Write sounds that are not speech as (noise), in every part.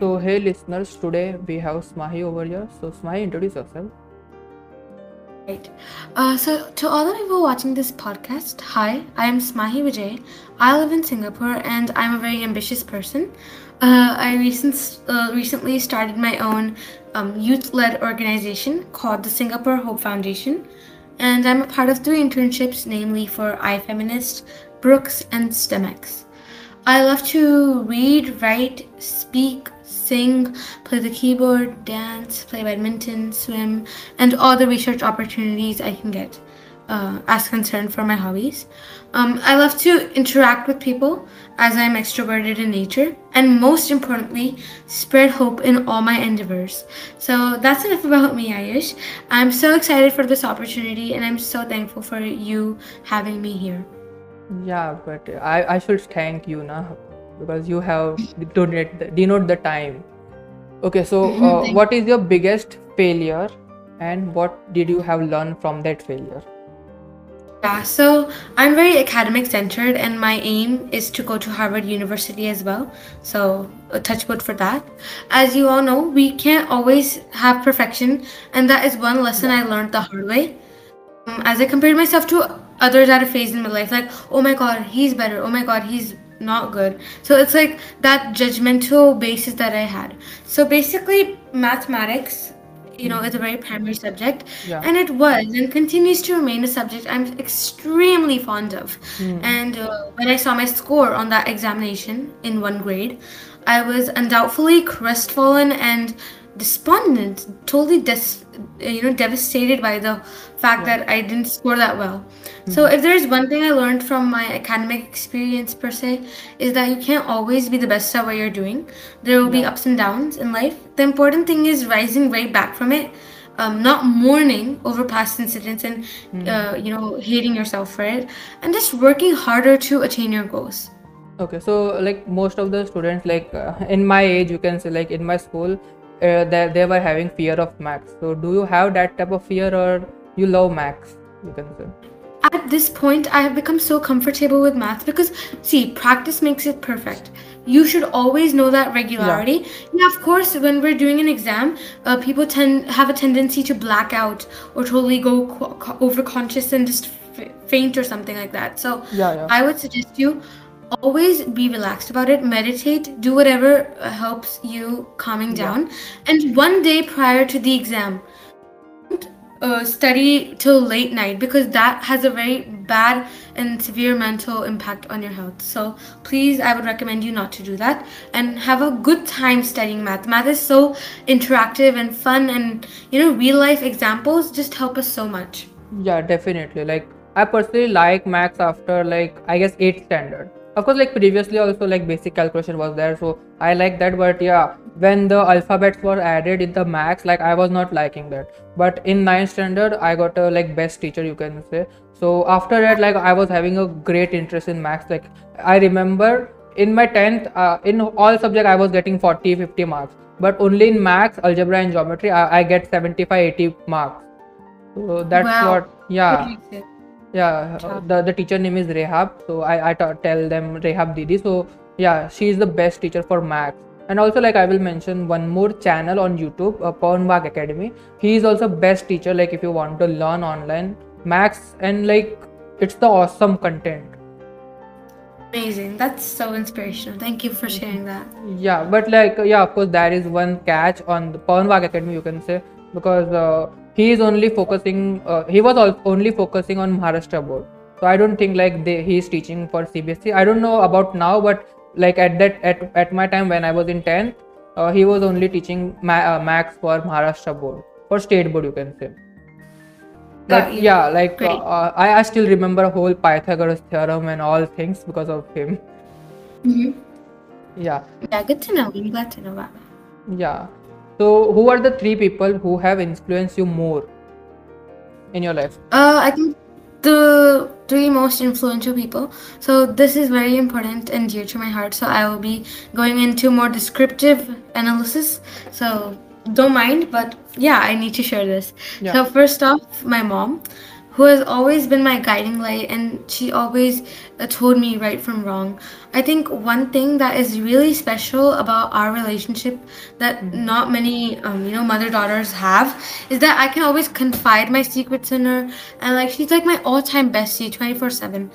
So, hey listeners, today we have Smahi over here. So, Smahi, introduce yourself. Right. Uh, so, to all the people watching this podcast, hi, I am Smahi Vijay. I live in Singapore and I'm a very ambitious person. Uh, I recent, uh, recently started my own um, youth led organization called the Singapore Hope Foundation. And I'm a part of three internships, namely for iFeminist, Brooks, and STEMX. I love to read, write, speak, sing, play the keyboard, dance, play badminton, swim, and all the research opportunities I can get uh, as concerned for my hobbies. Um, I love to interact with people as I'm extroverted in nature, and most importantly, spread hope in all my endeavors. So that's enough about me, Ayush. I'm so excited for this opportunity, and I'm so thankful for you having me here. Yeah, but I, I should thank you now because you have the, denote the time. Okay, so uh, what is your biggest failure and what did you have learned from that failure? Yeah, so I'm very academic centered, and my aim is to go to Harvard University as well. So, a touch wood for that. As you all know, we can't always have perfection, and that is one lesson I learned the hard way. Um, as I compared myself to others at a phase in my life, like, oh my god, he's better, oh my god, he's not good. So, it's like that judgmental basis that I had. So, basically, mathematics. You know, is a very primary subject, Yeah. and it was and continues to remain a subject I'm extremely fond of. Hmm. And uh, when I saw my score on that examination in one grade, I was undoubtedly crestfallen and despondent, totally des- you know devastated by the fact Yeah. that I didn't score that well. So if there's one thing I learned from my academic experience per se is that you can't always be the best at what you're doing. There will be ups and downs in life. The important thing is rising right back from it. Um, not mourning over past incidents and uh, you know hating yourself for it and just working harder to attain your goals Okay, so like most of the students, like uh, in my age, you can say like in my school, uh, they, they were having fear of max. So do you have that type of fear or you love max? You can say. at this point i have become so comfortable with math because see practice makes it perfect you should always know that regularity yeah, of course when we're doing an exam uh, people tend have a tendency to black out or totally go co- co- overconscious and just f- faint or something like that so Yeah, yeah. i would suggest you always be relaxed about it meditate do whatever uh, helps you calming Yeah. down and one day prior to the exam uh, study till late night because that has a very bad and severe mental impact on your health. So please, I would recommend you not to do that and have a good time studying math. Math is so interactive and fun, and you know, real life examples just help us so much. Yeah, definitely. Like I personally like max after like I guess 8th standard. Of course, like previously also like basic calculation was there, so I like that. But yeah, when the alphabets were added in the max, like I was not liking that. But in 9th standard, I got a like best teacher you can say. So after that, like I was having a great interest in max. Like I remember in my 10th, uh, in all subject I was getting 40, 50 marks. But only in max, algebra and geometry, I, I get 75, 80 marks. So that's Wow. what, yeah. What do you say? Yeah, the, the teacher name is Rehab. So I, I tell them Rehab Didi. So yeah, she is the best teacher for maths. And also like I will mention one more channel on YouTube, uh, Pawan Wag Academy. He is also best teacher. Like if you want to learn online maths and like it's the awesome content. Amazing. That's so inspirational. Thank you for sharing that. Yeah, but like yeah, of course there is one catch on the Pawan Wag Academy you can say because uh, he is only focusing. Uh, he was only focusing on Maharashtra board. So I don't think like they, he is teaching for CBSE. I don't know about now, but like at that at, at my time when I was in 10th, uh, he was only teaching ma- uh, max for Maharashtra board for state board you can say. Got But yeah, like uh, uh, I, I still remember whole Pythagoras theorem and all things because of him. hmm Yeah. Yeah, good to know. I'm glad to know that. Yeah. So, who are the three people who have influenced you more in your life? Uh, I think the three most influential people. So this is very important and dear to my heart. So I will be going into more descriptive analysis. So don't mind, but yeah, I need to share this. Yeah. So first off, my mom, who has always been my guiding light, and she always uh, told me right from wrong. I think one thing that is really special about our relationship that not many, um, you know, mother daughters have is that I can always confide my secrets in her, and like she's like my all-time bestie, twenty four seven.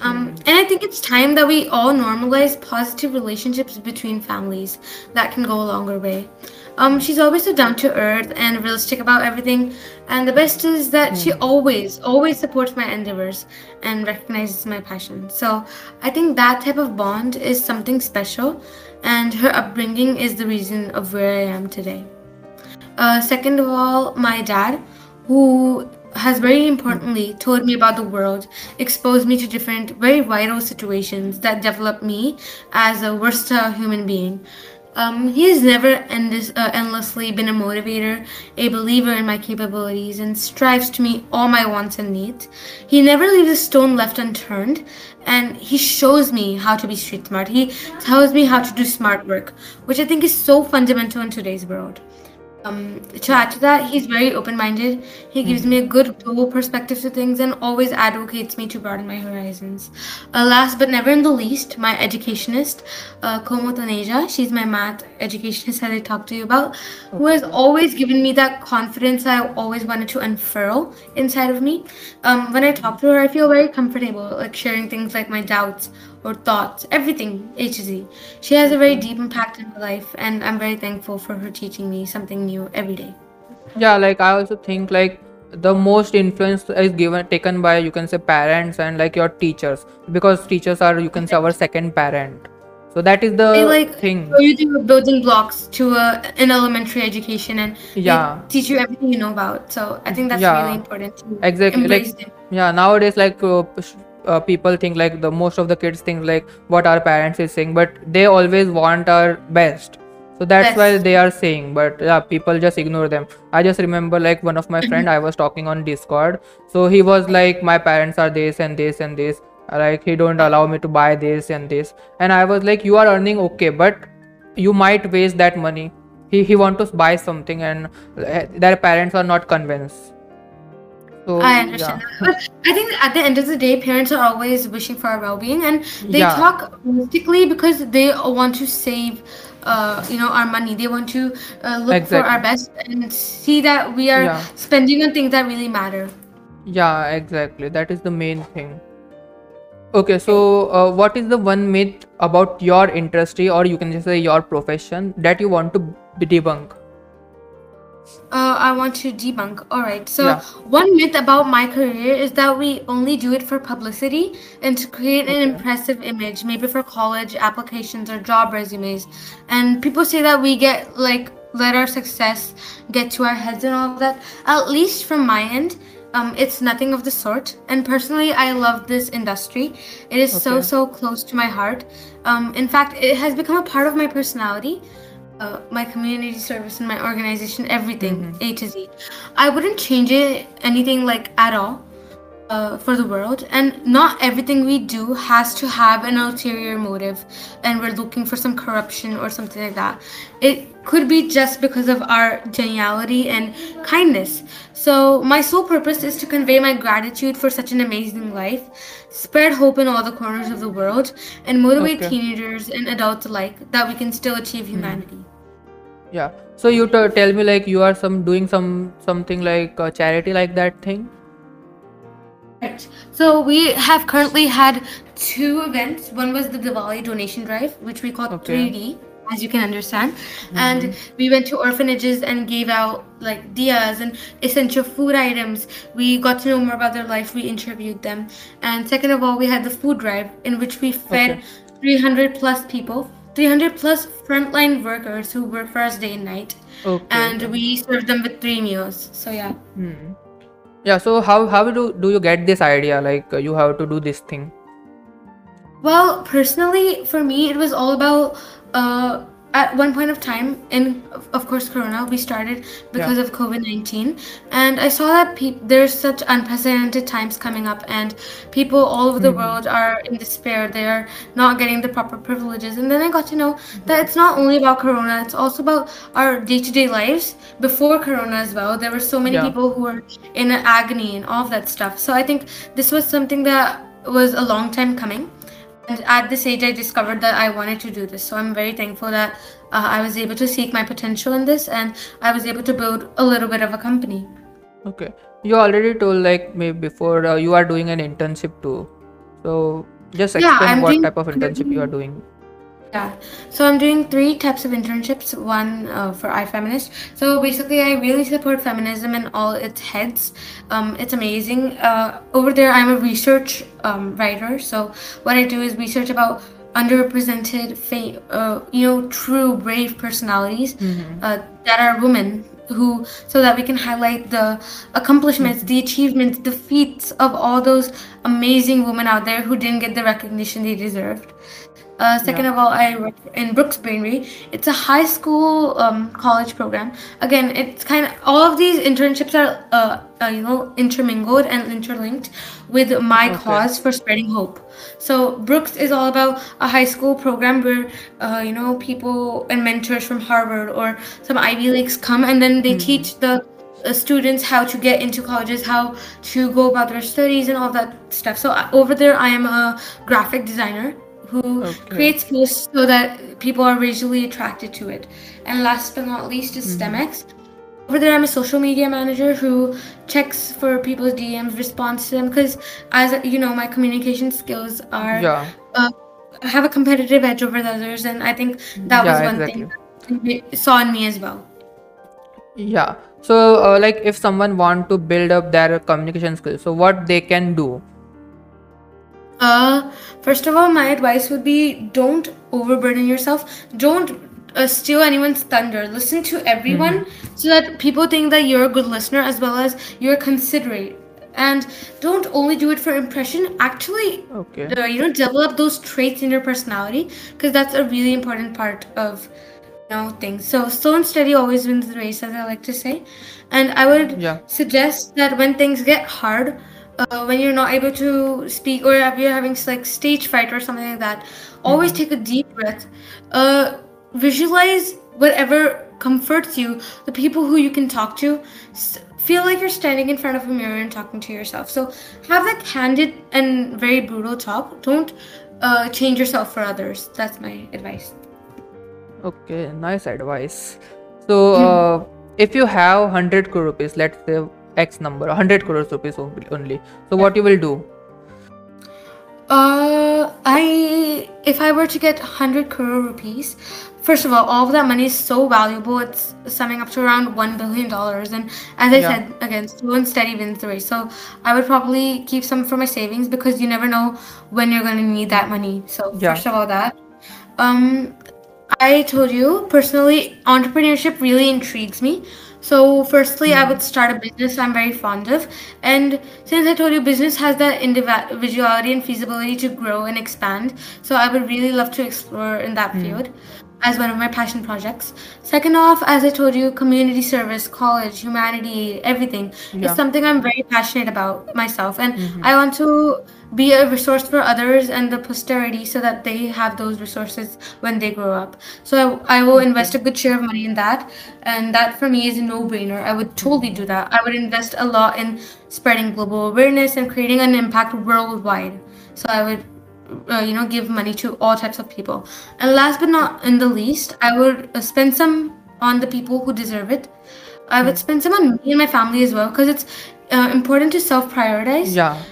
Um, and I think it's time that we all normalize positive relationships between families that can go a longer way. Um, she's always so down to earth and realistic about everything. And the best is that she always, always supports my endeavors and recognizes my passion. So I think that type of bond is something special, and her upbringing is the reason of where I am today. Uh, second of all, my dad, who has very importantly told me about the world, exposed me to different, very vital situations that developed me as a versatile human being. Um, he has never endless, uh, endlessly been a motivator, a believer in my capabilities, and strives to meet all my wants and needs. He never leaves a stone left unturned, and he shows me how to be street smart. He tells me how to do smart work, which I think is so fundamental in today's world. Um, to add to that, he's very open minded. He gives me a good global perspective to things and always advocates me to broaden my horizons. Uh, last but never in the least, my educationist, uh, Komal Taneja, she's my math educationist that I talked to you about, who has always given me that confidence I always wanted to unfurl inside of me. Um, when I talk to her, I feel very comfortable, like sharing things like my doubts or thoughts, everything A to Z. She has a very deep impact in my life, and I'm very thankful for her teaching me something new every day. yeah like i also think like the most influence is given taken by you can say parents and like your teachers because teachers are you can say our second parent so that is the They like thing show you building blocks to a, an elementary education and Yeah. teach you everything you know about. So I think that's Yeah. really important exactly like yeah nowadays like uh, uh, people think like the most of the kids think like what our parents is saying but they always want our best. So that's why they are saying but yeah people just ignore them. I just remember like one of my (laughs) friend i was talking on discord. So he was like my parents are this and this and this. Like he don't allow me to buy this and this. And i was like you are earning okay but you might waste that money. He, he want to buy something and uh, their parents are not convinced so I understand that. But I think at the end of the day, parents are always wishing for our well-being, and they Yeah. talk realistically because they want to save, uh, you know, our money. They want to uh, look for our best and see that we are Yeah. spending on things that really matter. Yeah, exactly. That is the main thing. Okay, so uh, what is the one myth about your industry, or you can just say your profession, that you want to debunk? Uh, I want to debunk. All right. So Yeah. one myth about my career is that we only do it for publicity and to create an Okay. impressive image, maybe for college applications or job resumes. And people say that we get like let our success get to our heads and all of that. At least from my end, um, it's nothing of the sort. And personally, I love this industry. It is so so close to my heart. Um, in fact, it has become a part of my personality uh, my community service and my organization, everything A to Z. I wouldn't change it anything like at all uh, for the world. And not everything we do has to have an ulterior motive and we're looking for some corruption or something like that. It could be just because of our geniality and kindness. So, my sole purpose is to convey my gratitude for such an amazing life, spread hope in all the corners of the mm-hmm. world, and motivate Okay. teenagers and adults alike that we can still achieve mm-hmm. humanity. Yeah. So you t- tell me like you are some doing some something like a charity like that thing. Right. So we have currently had two events. One was the Diwali donation drive, which we called Okay. 3D, as you can understand. And we went to orphanages and gave out like diyas and essential food items. We got to know more about their life. We interviewed them. And second of all, we had the food drive in which we fed Okay. 300 plus people, 300 plus frontline workers who work for us day and night. Okay. And we served them with three meals. So yeah. Hmm. Yeah. So how how do do you get this idea? Like uh, you have to do this thing. Well, personally, for me, it was all about. Uh, at one point of time, in of of course Corona, we started because of COVID nineteen, and I saw that peop there's such unprecedented times coming up, and people all over the world are in despair. They are not getting the proper privileges, and then I got to know that it's not only about Corona; it's also about our day-to-day lives before Corona as well. There were so many Yeah. people who were in agony and all of that stuff. So I think this was something that was a long time coming. And at this age, I discovered that I wanted to do this. So I'm very thankful that uh, I was able to seek my potential in this and I was able to build a little bit of a company. Okay. You already told like maybe before uh, you are doing an internship too. So just explain I'm what doing type of internship you are doing. Yeah, so I'm doing three types of internships. One uh, for iFeminist. So basically, I really support feminism in all its heads. Um, it's amazing. Uh, over there, I'm a research um, writer. So what I do is research about underrepresented, fa- uh, you know, true brave personalities uh, that are women. Who so that we can highlight the accomplishments, the achievements, the feats of all those amazing women out there who didn't get the recognition they deserved. Uh, second Yeah. of all, I work in Brooks Brainry. It's a high school um, college program. Again, it's kind of all of these internships are uh, uh, you know intermingled and interlinked with my Okay. cause for spreading hope. So Brooks is all about a high school program where uh, you know people and mentors from Harvard or some Ivy Leagues come and then they teach the uh, students how to get into colleges, how to go about their studies and all that stuff. So uh, over there, I am a graphic designer who Okay. creates posts so that people are visually attracted to it. And last but not least is STEMX. Over there, I'm a social media manager who checks for people's DMs, responds to them, because as you know, my communication skills are Yeah. uh, have a competitive edge over the others, and I think that was one exactly. thing saw in me as well. Yeah. So uh, like if someone want to build up their communication skills, so what they can do? Uh, first of all, my advice would be don't overburden yourself. Don't uh, steal anyone's thunder. Listen to everyone so that people think that you're a good listener as well as you're considerate. And don't only do it for impression. Actually, Okay. uh, you know, develop those traits in your personality because that's a really important part of you know things. So slow and steady always wins the race, as I like to say. And I would Yeah. suggest that when things get hard, uh, when you're not able to speak or if you're having like stage fright or something like that, always take a deep breath. Uh, visualize whatever comforts you, the people who you can talk to. S- feel like you're standing in front of a mirror and talking to yourself. So have that candid and very brutal talk. Don't uh, change yourself for others. That's my advice. Okay. Nice advice. So uh, (laughs) if you have 100 crore rupees, let's say X number, 100 crores rupees only-. So what you will do? Uh, I if I were to get hundred crore rupees, first of all, all of that money is so valuable. It's summing up to around one billion dollars. And as I Yeah. said again, slow and steady wins the race. So I would probably keep some for my savings because you never know when you're going to need that money. So Yeah. first of all, that. Um, I told you personally, entrepreneurship really intrigues me. So, firstly, I would start a business I'm very fond of. And since I told you, business has that individuality and feasibility to grow and expand. So, I would really love to explore in that hmm. field as one of my passion projects. Second off, as I told you, community service, college, humanity, everything Yeah. is something I'm very passionate about myself. And mm-hmm. I want to be a resource for others and the posterity so that they have those resources when they grow up. So I, I will invest a good share of money in that. And that for me is a no brainer. I would totally do that. I would invest a lot in spreading global awareness and creating an impact worldwide. So I would uh, you know give money to all types of people and last but not in the least i would uh, spend some on the people who deserve it i would spend some on me and my family as well because it's uh, important to self prioritize Yeah.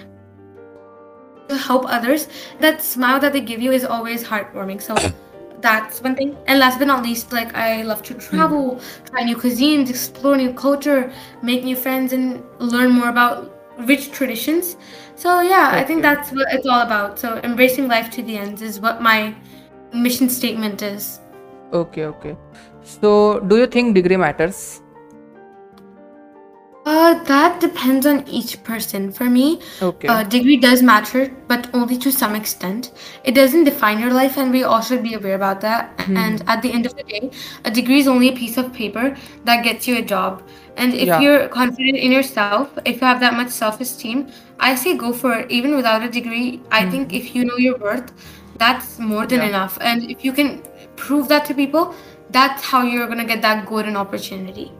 To help others that smile that they give you is always heartwarming so (coughs) that's one thing and last but not least like i love to travel try new cuisines explore new culture make new friends and learn more about rich traditions so yeah i think that's what it's all about so embracing life to the ends is what my mission statement is Okay. Okay. So do you think degree matters? Uh that depends on each person for me Okay. Uh, degree does matter, but only to some extent. It doesn't define your life, and we all should be aware about that. And at the end of the day, a degree is only a piece of paper that gets you a job. And if Yeah. you're confident in yourself, if you have that much self esteem, I say go for it. Even without a degree, I think if you know your worth, that's more than Yeah. enough. And if you can prove that to people, that's how you're gonna get that golden opportunity.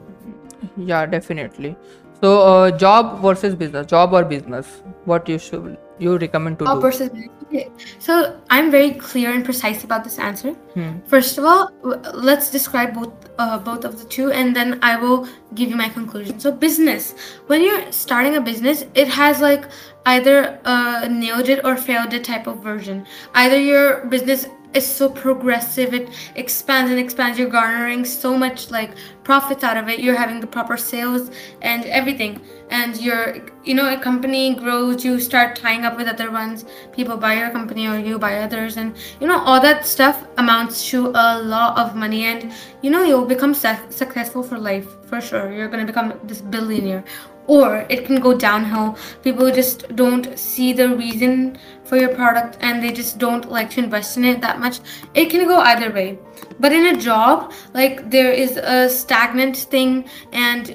Yeah, definitely. So uh, job versus business, job or business, what you should you recommend to Job do? versus business. Okay. So I'm very clear and precise about this answer. Hmm. First of all, let's describe both uh, both of the two, and then I will give you my conclusion. So business. When you're starting a business, it has like either a nailed it or failed it type of version. Either your business is so progressive, it expands and expands. You're garnering so much like profits out of it. You're having the proper sales and everything, and you're you know a company grows. You start tying up with other ones. People buy your company or you buy others, and you know all that stuff amounts to a lot of money. And you know you'll become su- successful for life for sure. You're gonna become this billionaire or it can go downhill. People just don't see the reason for your product and they just don't like to invest in it that much. It can go either way. But in a job, like there is a stagnant thing and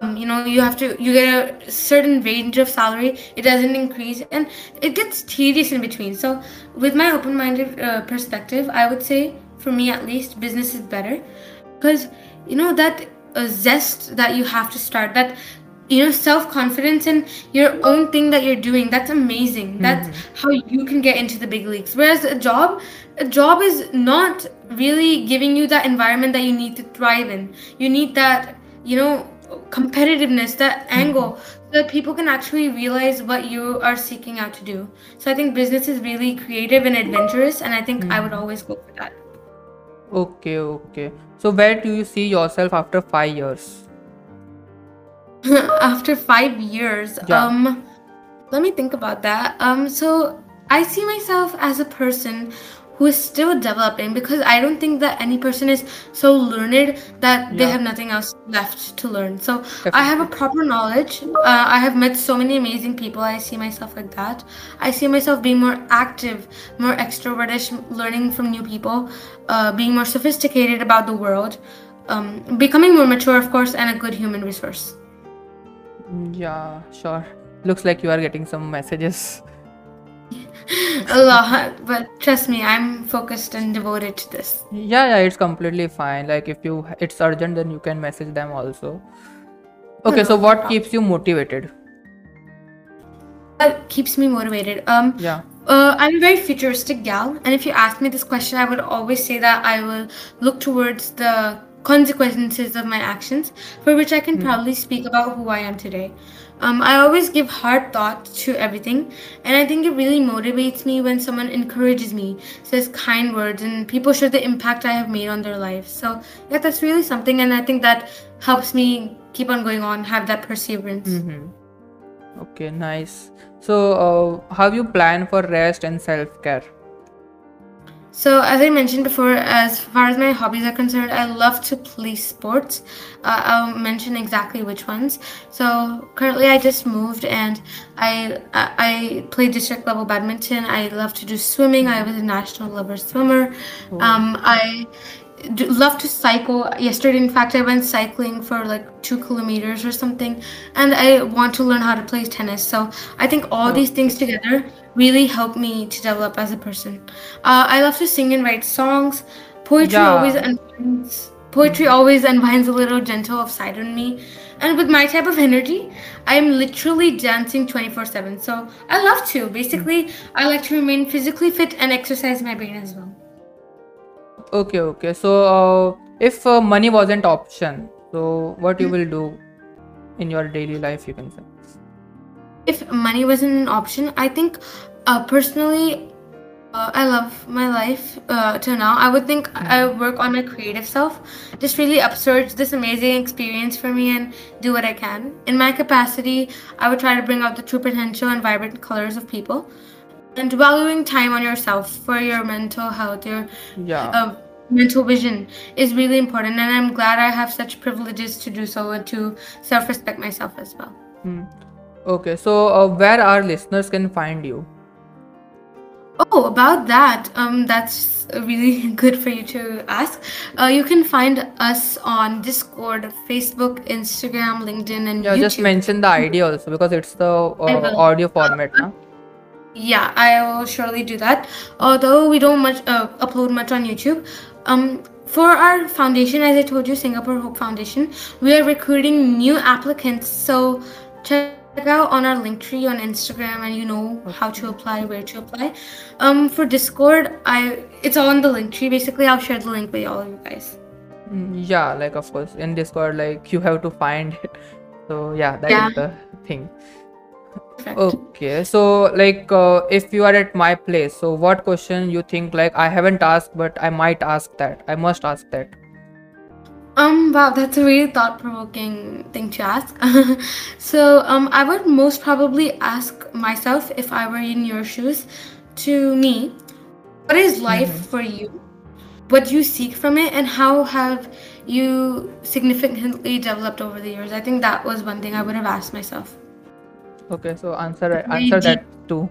um, you know you have to you get a certain range of salary it doesn't increase and it gets tedious in between so with my open-minded uh, perspective i would say for me at least business is better because you know that uh, zest that you have to start that you know self-confidence in your own thing that you're doing. That's amazing. Hmm. That's how you can get into the big leagues. Whereas a job a job is not really giving you that environment that you need to thrive in. You need that you know competitiveness that hmm. angle so that people can actually realize what you are seeking out to do. So i think business is really creative and adventurous and i think i hmm. would always go for that. Okay, okay. So where do you see yourself after five years? (laughs) after five years Yeah. um let me think about that. Um so i see myself as a person who is still developing because i don't think that any person is so learned that they Yeah. have nothing else left to learn. So i have a proper knowledge. Uh, i have met so many amazing people. I see myself like that. I see myself being more active more extrovertish learning from new people uh, being more sophisticated about the world um, becoming more mature of course and a good human resource Yeah, sure. Looks like you are getting some messages. (laughs) a lot, but trust me, I'm focused and devoted to this. Yeah, yeah, it's completely fine. Like if you it's urgent, then you can message them also. Okay, so what keeps you motivated? That keeps me motivated. Um, Yeah. uh, I'm a very futuristic gal, and if you ask me this question, I would always say that I will look towards the consequences of my actions, for which I can proudly speak about who I am today. Um, I always give hard thought to everything, and I think it really motivates me when someone encourages me, says kind words, and people show the impact I have made on their lives. So, yeah, that's really something, and I think that helps me keep on going on, have that perseverance. Mm-hmm. Okay, nice. So, uh, how you plan for rest and self care? So, as I mentioned before, as far as my hobbies are concerned, I love to play sports. Uh, I'll mention exactly which ones. So, currently, I just moved and I I I play district level badminton. I love to do swimming. I was a national level swimmer. Um, I love to cycle. Yesterday, in fact, I went cycling for like two kilometers or something, and I want to learn how to play tennis. So I think all these things together really help me to develop as a person. Uh, I love to sing and write songs. Poetry Yeah. always unwinds. Poetry always unwinds a little gentle of side on me. And with my type of energy, I'm literally dancing 24 7. So I love to. Basically, I like to remain physically fit and exercise my brain as well. Okay, okay. So, uh, if uh, money wasn't option, so what you will do in your daily life? You can say. if money wasn't an option, I think uh, personally, uh, I love my life uh, till now. I would think I would work on my creative self, just really upsurge this amazing experience for me and do what I can. In my capacity, I would try to bring out the true potential and vibrant colors of people. And valuing time on yourself for your mental health, your Yeah. uh, mental vision is really important. And I'm glad I have such privileges to do so and to self respect myself as well. Hmm. Okay, so uh, where our listeners can find you? Oh, about that, um, that's really (laughs) good for you to ask. Uh, you can find us on Discord, Facebook, Instagram, LinkedIn, and Yeah, YouTube. just mention the ID also because it's the uh, audio format, na? Yeah, I will surely do that. Although we don't much uh, upload much on YouTube. Um, for our foundation, as I told you, Singapore Hope Foundation, we are recruiting new applicants. So check out on our link tree on Instagram and you know how to apply, where to apply. Um, for Discord, I it's on the link tree. Basically, I'll share the link with all of you guys. Mm, yeah like of course in discord like you have to find it (laughs) so yeah that is Yeah. the thing. Okay so like uh, if you are at my place so what question you think like i haven't asked but i might ask that i must ask that Um, wow, that's a really thought-provoking thing to ask. (laughs) so, um, I would most probably ask myself if I were in your shoes to me, what is life for you? What do you seek from it, and how have you significantly developed over the years? I think that was one thing I would have asked myself. Okay so answer answer that too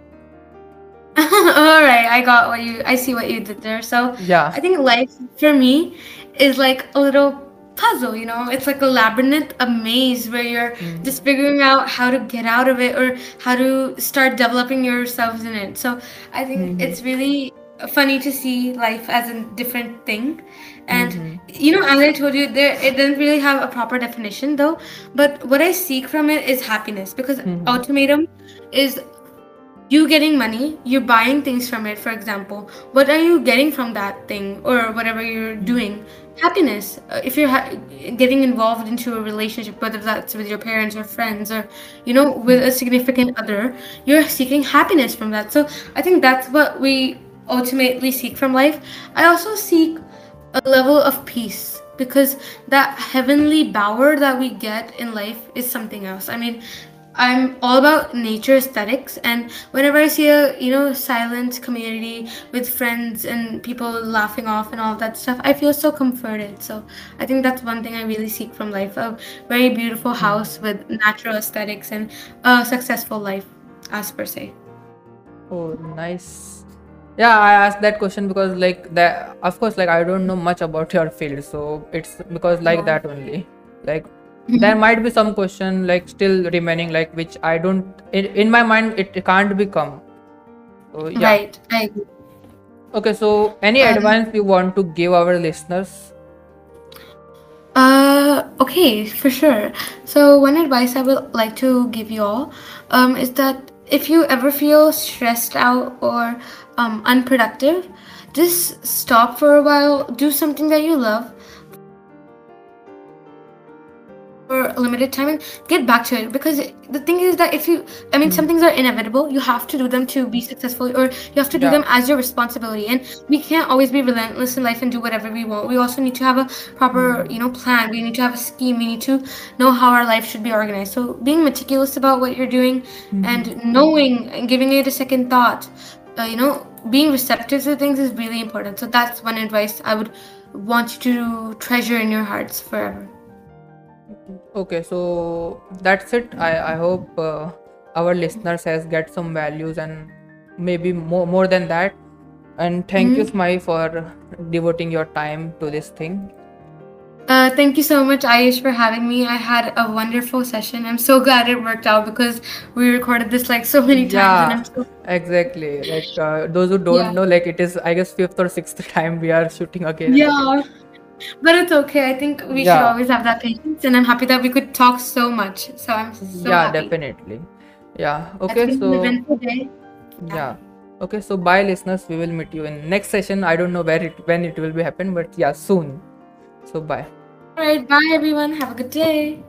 (laughs) All right, I got what you. I see what you did there. So, yeah I think life for me is like a little puzzle, you know? It's like a labyrinth, a maze where you're mm. just figuring out how to get out of it or how to start developing yourselves in it. So I think mm-hmm. it's really funny to see life as a different thing. And mm-hmm. you know, as I told you, there it doesn't really have a proper definition though. But what I seek from it is happiness because mm-hmm. ultimatum is you getting money, you're buying things from it, for example. What are you getting from that thing or whatever you're mm-hmm. doing? Happiness. Uh, if you're ha- getting involved into a relationship, whether that's with your parents or friends or, you know, with a significant other, you're seeking happiness from that. So I think that's what we ultimately seek from life. I also seek a level of peace because that heavenly bower that we get in life is something else. I mean, I'm all about nature aesthetics, and whenever I see a you know silent community with friends and people laughing off and all that stuff, I feel so comforted. So I think that's one thing I really seek from life: a very beautiful house with natural aesthetics and a successful life, as per se. Oh, nice. Yeah, I asked that question because like that of course like I don't know much about your field, so it's because like that only. Like there (laughs) might be some question like still remaining like which I don't in, in my mind it can't become. So yeah. Right, I agree. Okay, so any Um, advice you want to give our listeners? Uh, okay, for sure. So one advice I would like to give you all um, is that if you ever feel stressed out or um, unproductive, just stop for a while, do something that you love. For a limited time and get back to it. Because the thing is that if you i mean some things are inevitable. You have to do them to be successful or you have to do Yeah. them as your responsibility. And we can't always be relentless in life and do whatever we want. We also need to have a proper you know plan. We need to have a scheme. We need to know how our life should be organized. So being meticulous about what you're doing and knowing and giving it a second thought uh, you know being receptive to things is really important so that's one advice i would want you to treasure in your hearts forever Okay, so that's it. I I hope uh, our listeners has get some values and maybe more more than that. And thank you, Smahi, for devoting your time to this thing. Uh, thank you so much, Ayush, for having me. I had a wonderful session. I'm so glad it worked out because we recorded this like so many times, and I'm so exactly. Like uh, those who don't Yeah. know, like it is I guess fifth or sixth (laughs) time we are shooting again. yeah. But it's okay. I think we should always have that patience, and I'm happy that we could talk so much. So I'm so yeah, happy. definitely. Yeah. Okay, so day. yeah. Okay, so bye, listeners. We will meet you in next session. I don't know where it when it will be happen, but yeah, soon. So bye. All right, bye everyone. Have a good day.